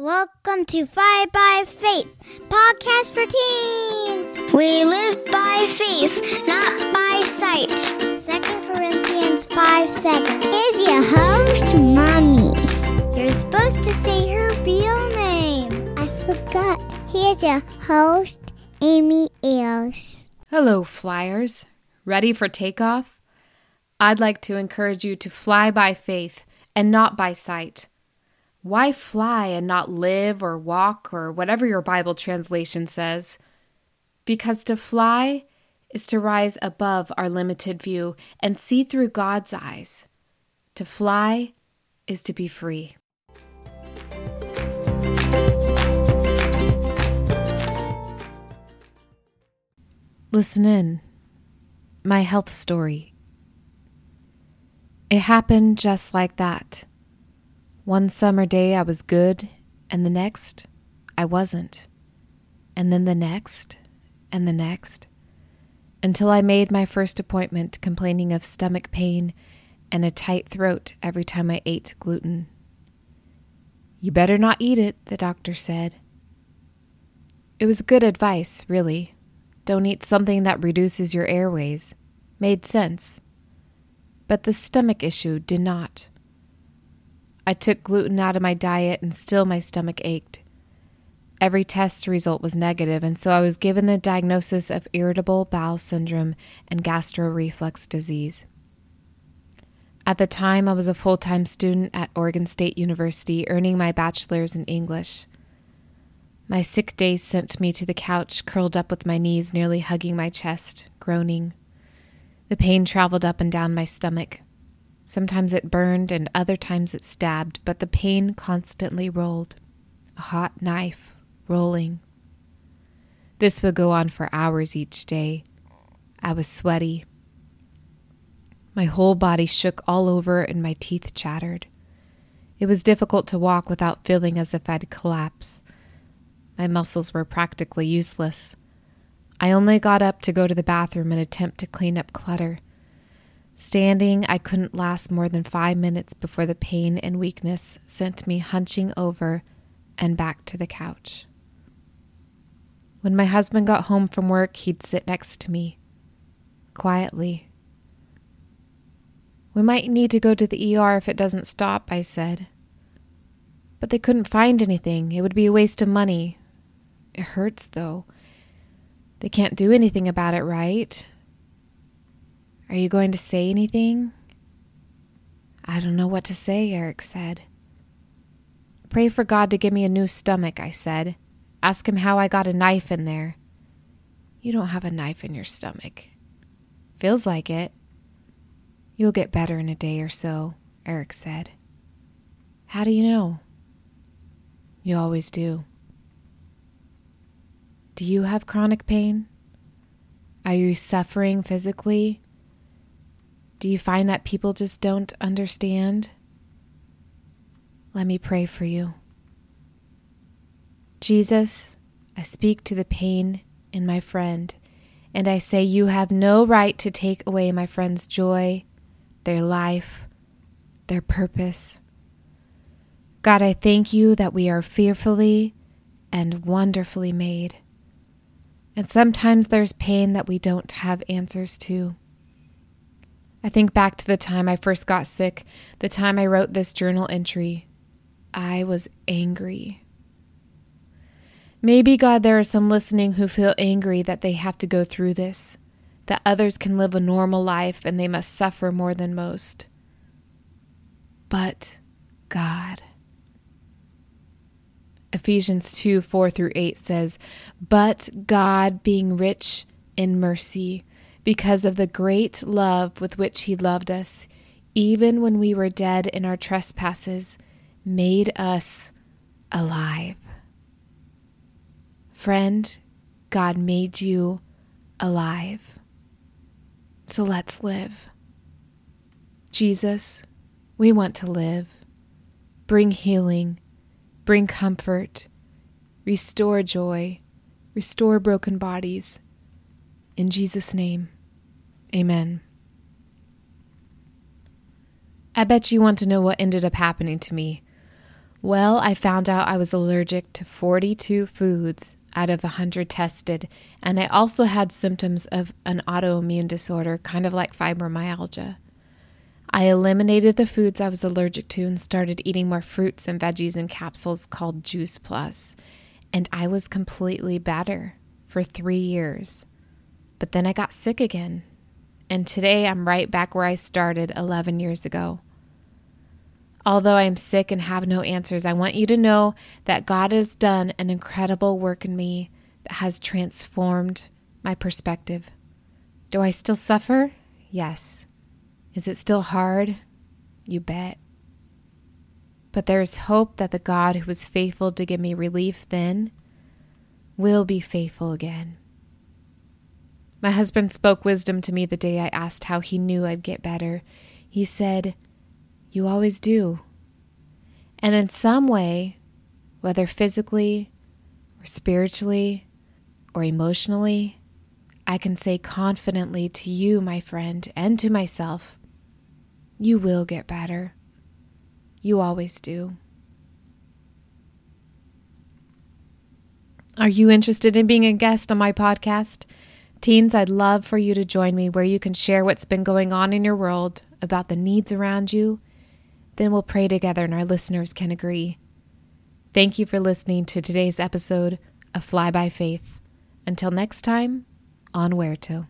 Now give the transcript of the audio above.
Welcome to Fly by Faith, podcast for teens. We live by faith, not by sight. 2 Corinthians 5 7. Here's your host, Mommy. You're supposed to say her real name. I forgot. Here's your host, Amy Ailes. Hello, flyers. Ready for takeoff? I'd like to encourage you to fly by faith and not by sight. Why fly and not live or walk or whatever your Bible translation says? Because to fly is to rise above our limited view and see through God's eyes. To fly is to be free. Listen in. My health story. It happened just like that. One summer day I was good, and the next I wasn't. And then the next, and the next, until I made my first appointment complaining of stomach pain and a tight throat every time I ate gluten. You better not eat it, the doctor said. It was good advice, really. Don't eat something that reduces your airways. Made sense. But the stomach issue did not. I took gluten out of my diet and still my stomach ached. Every test result was negative, and so I was given the diagnosis of irritable bowel syndrome and gastroreflux disease. At the time, I was a full time student at Oregon State University, earning my bachelor's in English. My sick days sent me to the couch, curled up with my knees nearly hugging my chest, groaning. The pain traveled up and down my stomach. Sometimes it burned and other times it stabbed, but the pain constantly rolled. A hot knife rolling. This would go on for hours each day. I was sweaty. My whole body shook all over and my teeth chattered. It was difficult to walk without feeling as if I'd collapse. My muscles were practically useless. I only got up to go to the bathroom and attempt to clean up clutter. Standing, I couldn't last more than five minutes before the pain and weakness sent me hunching over and back to the couch. When my husband got home from work, he'd sit next to me, quietly. We might need to go to the ER if it doesn't stop, I said. But they couldn't find anything. It would be a waste of money. It hurts, though. They can't do anything about it, right? Are you going to say anything? I don't know what to say, Eric said. Pray for God to give me a new stomach, I said. Ask him how I got a knife in there. You don't have a knife in your stomach. Feels like it. You'll get better in a day or so, Eric said. How do you know? You always do. Do you have chronic pain? Are you suffering physically? Do you find that people just don't understand? Let me pray for you. Jesus, I speak to the pain in my friend, and I say, You have no right to take away my friend's joy, their life, their purpose. God, I thank you that we are fearfully and wonderfully made. And sometimes there's pain that we don't have answers to. I think back to the time I first got sick, the time I wrote this journal entry. I was angry. Maybe, God, there are some listening who feel angry that they have to go through this, that others can live a normal life and they must suffer more than most. But God. Ephesians 2 4 through 8 says, But God, being rich in mercy, because of the great love with which He loved us, even when we were dead in our trespasses, made us alive. Friend, God made you alive. So let's live. Jesus, we want to live. Bring healing, bring comfort, restore joy, restore broken bodies. In Jesus' name. Amen. I bet you want to know what ended up happening to me. Well, I found out I was allergic to 42 foods out of 100 tested, and I also had symptoms of an autoimmune disorder, kind of like fibromyalgia. I eliminated the foods I was allergic to and started eating more fruits and veggies in capsules called Juice Plus, and I was completely better for three years. But then I got sick again, and today I'm right back where I started 11 years ago. Although I am sick and have no answers, I want you to know that God has done an incredible work in me that has transformed my perspective. Do I still suffer? Yes. Is it still hard? You bet. But there is hope that the God who was faithful to give me relief then will be faithful again. My husband spoke wisdom to me the day I asked how he knew I'd get better. He said, You always do. And in some way, whether physically or spiritually or emotionally, I can say confidently to you, my friend, and to myself, you will get better. You always do. Are you interested in being a guest on my podcast? Teens, I'd love for you to join me where you can share what's been going on in your world, about the needs around you. Then we'll pray together and our listeners can agree. Thank you for listening to today's episode of Fly by Faith. Until next time, on Where To.